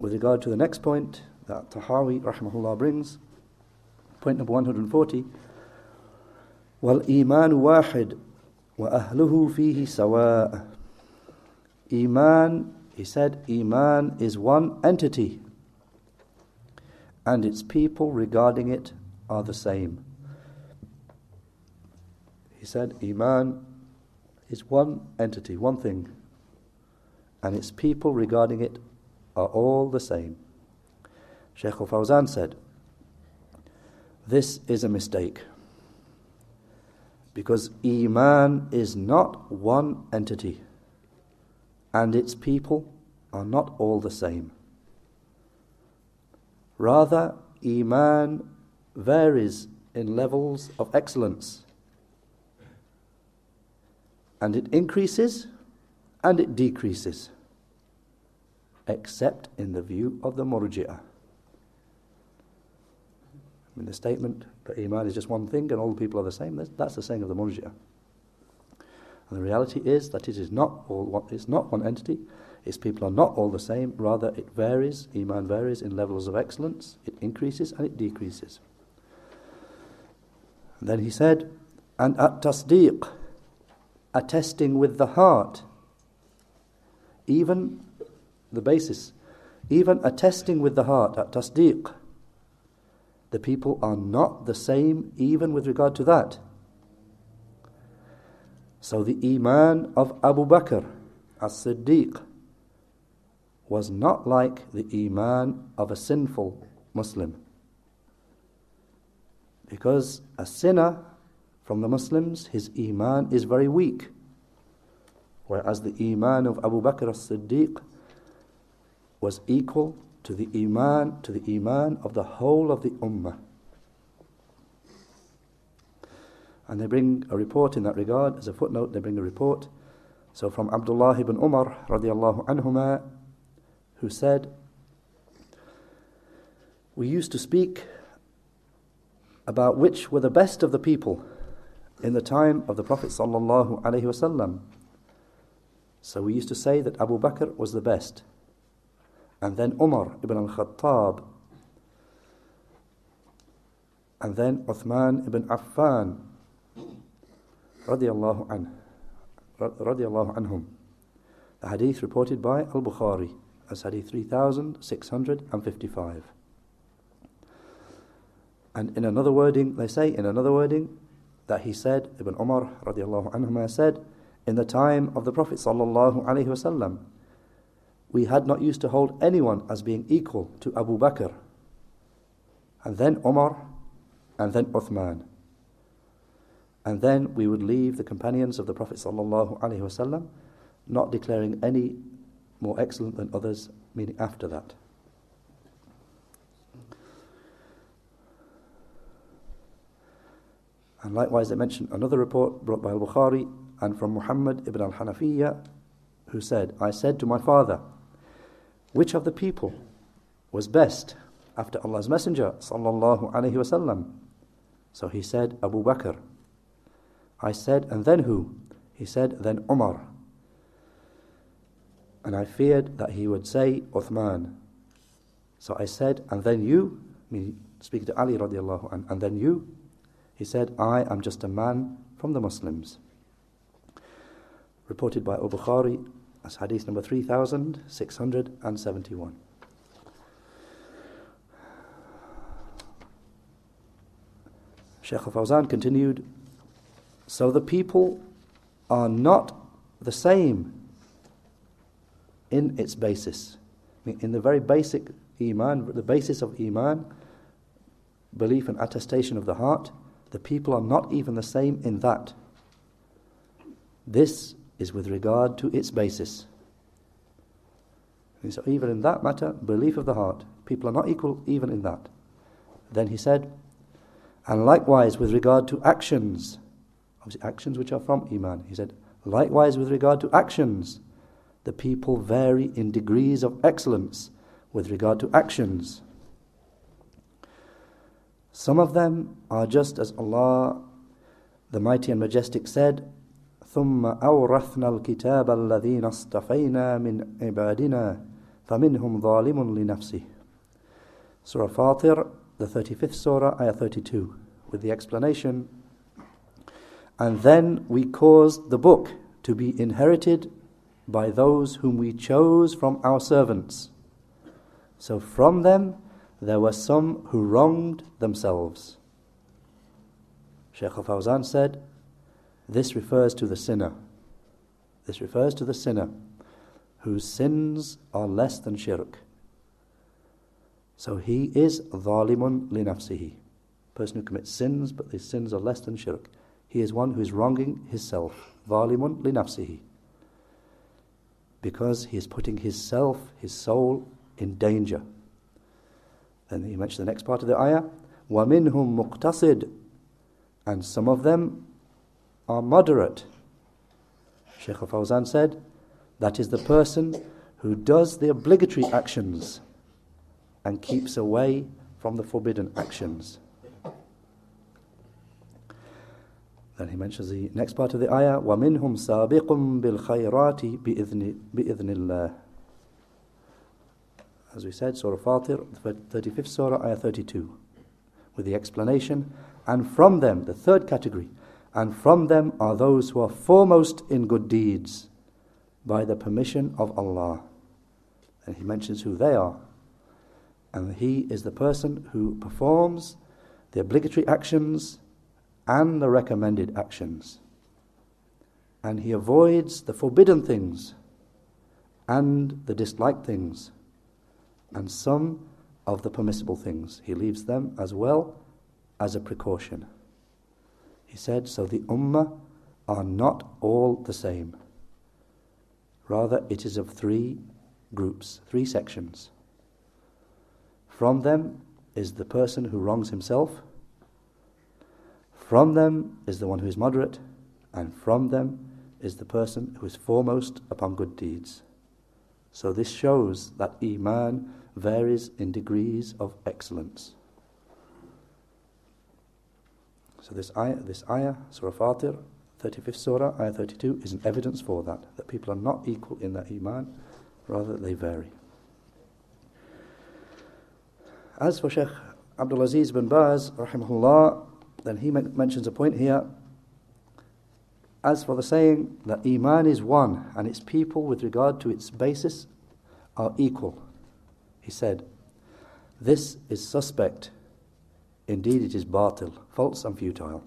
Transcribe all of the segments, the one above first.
with regard to the next point that Tahawi rahimahullah brings, point number 140, والإيمان واحد وأهله فيه سواء Iman, he said, Iman is one entity and its people regarding it are the same. He said, Iman is one entity, one thing, and its people regarding it are all the same. Sheikh al Fawzan said, This is a mistake because Iman is not one entity and its people are not all the same. Rather, Iman varies in levels of excellence and it increases and it decreases, except in the view of the Murji'ah. mean the statement that Iman is just one thing and all the people are the same, that's, that's the saying of the Murji'ah. And the reality is that it is not all one, it's not one entity, its people are not all the same, rather it varies, Iman varies in levels of excellence, it increases and it decreases. And then he said, and at tasdeeq, attesting with the heart, even the basis, even attesting with the heart, at tasdeeq, the people are not the same even with regard to that. So the Iman of Abu Bakr as Siddiq was not like the Iman of a sinful Muslim. Because a sinner from the Muslims, his Iman is very weak. Whereas the Iman of Abu Bakr as Siddiq was equal to the Iman, to the Iman of the whole of the Ummah. And they bring a report in that regard, as a footnote, they bring a report. So from Abdullah ibn Umar radiallahu anhuma, who said, We used to speak about which were the best of the people in the time of the Prophet sallallahu alaihi wasallam. So we used to say that Abu Bakr was the best, and then Umar ibn al-Khattab, and then Uthman ibn Affan, radiallahu anh, radiallahu anhum. The hadith reported by Al-Bukhari as hadith 3655. And in another wording, they say, in another wording, that he said, Ibn Umar radiallahu anhuma said, in the time of the Prophet sallallahu alaihi wasallam, we had not used to hold anyone as being equal to Abu Bakr, and then Umar, and then Uthman. And then we would leave the companions of the Prophet wasallam, not declaring any more excellent than others, meaning after that. And likewise, they mention another report brought by Al Bukhari and from Muhammad ibn al Hanafiya, who said, I said to my father, which of the people was best after Allah's Messenger? Sallallahu Alaihi Wasallam. So he said, Abu Bakr. I said, and then who? He said, then Umar. And I feared that he would say Uthman. So I said, and then you, me speaking to Ali radiallahu anh, and then you? He said, I am just a man from the Muslims. Reported by Al Bukhari as hadith number 3671. Sheikh Fawzan continued, So the people are not the same in its basis. In the very basic Iman, the basis of Iman, belief and attestation of the heart, the people are not even the same in that. This is with regard to its basis. And so, even in that matter, belief of the heart, people are not equal even in that. Then he said, and likewise with regard to actions, obviously actions which are from Iman, he said, likewise with regard to actions, the people vary in degrees of excellence with regard to actions. Some of them are just as Allah, the Mighty and Majestic, said, ثم أورثنا الكتاب الذين اصطفينا من عبادنا فَمِنْهُمْ ظَالِمٌ لِنَفْسِهِ Surah Fatir, the 35th Surah, Ayah 32, with the explanation. And then we caused the book to be inherited by those whom we chose from our servants. So from them there were some who wronged themselves. Shaykh al Fawzan said, This refers to the sinner. This refers to the sinner whose sins are less than shirk. So he is dhalimun li nafsihi. Person who commits sins, but his sins are less than shirk. He is one who is wronging himself. Dhalimun li nafsihi. Because he is putting his self, his soul, in danger. Then he mentioned the next part of the ayah. وَمِنْهُمْ مُقْتَصِدٌ And some of them are moderate. Sheikh Fawzan said, that is the person who does the obligatory actions and keeps away from the forbidden actions. Then he mentions the next part of the ayah, وَمِنْهُمْ سَابِقٌ بِالْخَيْرَاتِ بِإِذْنِ, بإذن الله. As we said, Surah Fatir, 35th Surah, ayah 32, with the explanation, and from them, the third category, and from them are those who are foremost in good deeds by the permission of Allah. And he mentions who they are. And he is the person who performs the obligatory actions and the recommended actions. And he avoids the forbidden things and the disliked things and some of the permissible things. He leaves them as well as a precaution. He said, So the Ummah are not all the same. Rather, it is of three groups, three sections. From them is the person who wrongs himself. From them is the one who is moderate. And from them is the person who is foremost upon good deeds. So this shows that Iman varies in degrees of excellence. So this ayah, this ayah Surah Fatir, 35th Surah, Ayah 32, is an evidence for that, that people are not equal in their Iman, rather they vary. As for Sheikh Abdul Aziz bin Baz, rahimahullah, then he mentions a point here. As for the saying that Iman is one and its people with regard to its basis are equal, he said, This is suspect. Indeed, it is batil, false and futile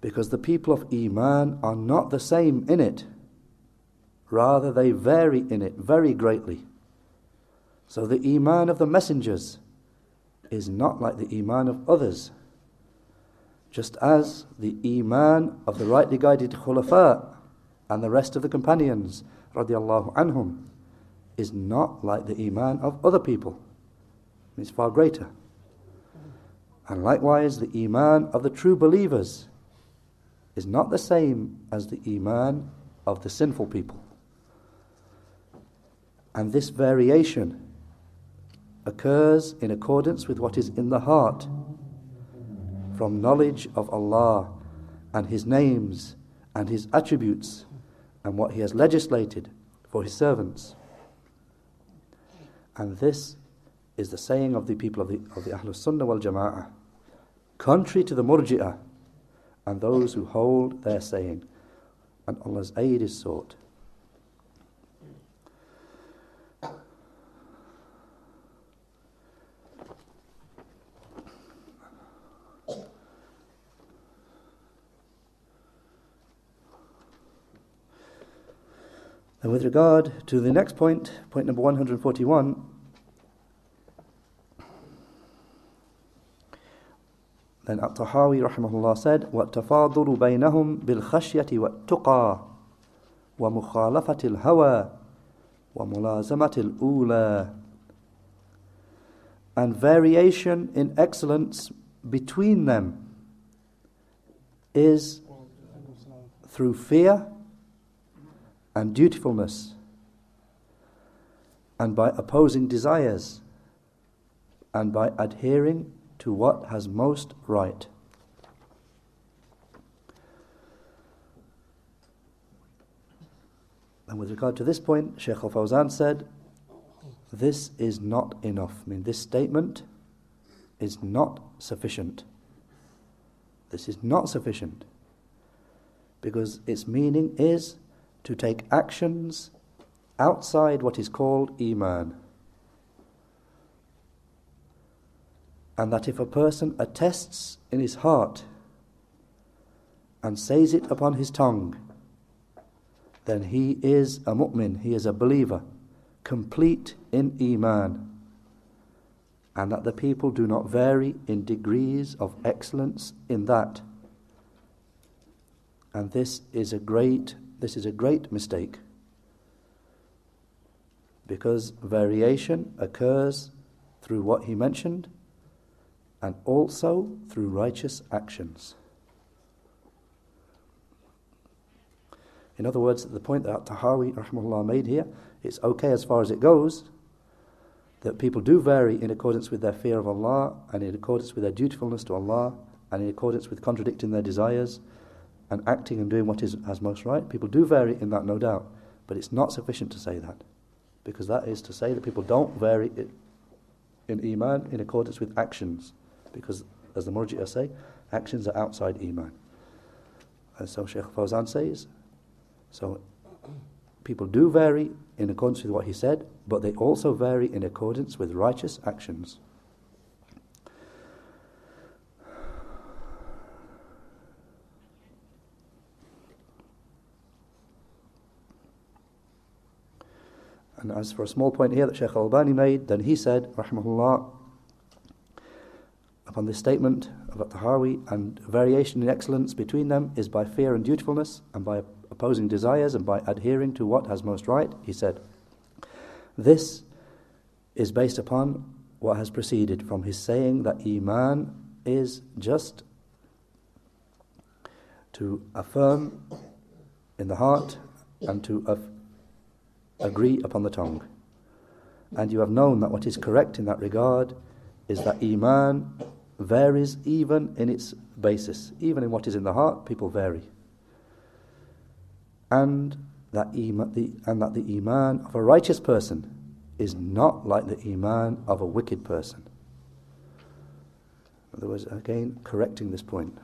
because the people of Iman are not the same in it. Rather, they vary in it very greatly. So, the Iman of the messengers is not like the Iman of others. Just as the Iman of the rightly guided Khulafa and the rest of the companions, radiallahu anhum, is not like the Iman of other people. It's far greater. And likewise, the Iman of the true believers is not the same as the Iman of the sinful people. And this variation occurs in accordance with what is in the heart from knowledge of Allah and His names and His attributes and what He has legislated for His servants. And this is the saying of the people of the, of the Ahlul Sunnah wal Jama'ah. Contrary to the Murji'ah, and those who hold their saying, and Allah's aid is sought. And with regard to the next point, point number 141, Then At-Tahawi rahimahullah said, وَالتَّفَاضُلُ بَيْنَهُمْ بِالْخَشْيَةِ وَالتُّقَى وَمُخَالَفَةِ الْهَوَى وَمُلَازَمَةِ الْأُولَى And variation in excellence between them is through fear and dutifulness and by opposing desires and by adhering to what has most right. And with regard to this point, Sheikh Al Fawzan said, this is not enough. I mean, this statement is not sufficient. This is not sufficient. Because its meaning is to take actions outside what is called Iman. And that if a person attests in his heart and says it upon his tongue, then he is a mu'min, he is a believer, complete in Iman. And that the people do not vary in degrees of excellence in that. And this is a great this is a great mistake. Because variation occurs through what he mentioned and also through righteous actions. In other words, the point that Tahawi rahmahullah made here, it's okay as far as it goes that people do vary in accordance with their fear of Allah and in accordance with their dutifulness to Allah and in accordance with contradicting their desires and acting and doing what is as most right. People do vary in that, no doubt, but it's not sufficient to say that because that is to say that people don't vary in Iman in accordance with actions because, as the Murji'ah say, actions are outside Iman. And so Sheikh Fawzan says, so people do vary in accordance with what he said, but they also vary in accordance with righteous actions. And as for a small point here that Sheikh Albani made, then he said, Rahmahullah, upon this statement of At-Tahawi, and variation in excellence between them is by fear and dutifulness, and by opposing desires and by adhering to what has most right, he said. This is based upon what has proceeded from his saying that Iman is just to affirm in the heart and to af- agree upon the tongue. And you have known that what is correct in that regard is that Iman varies even in its basis. Even in what is in the heart, people vary and that the, and that the iman of a righteous person is not like the iman of a wicked person. In other words, again, correcting this point.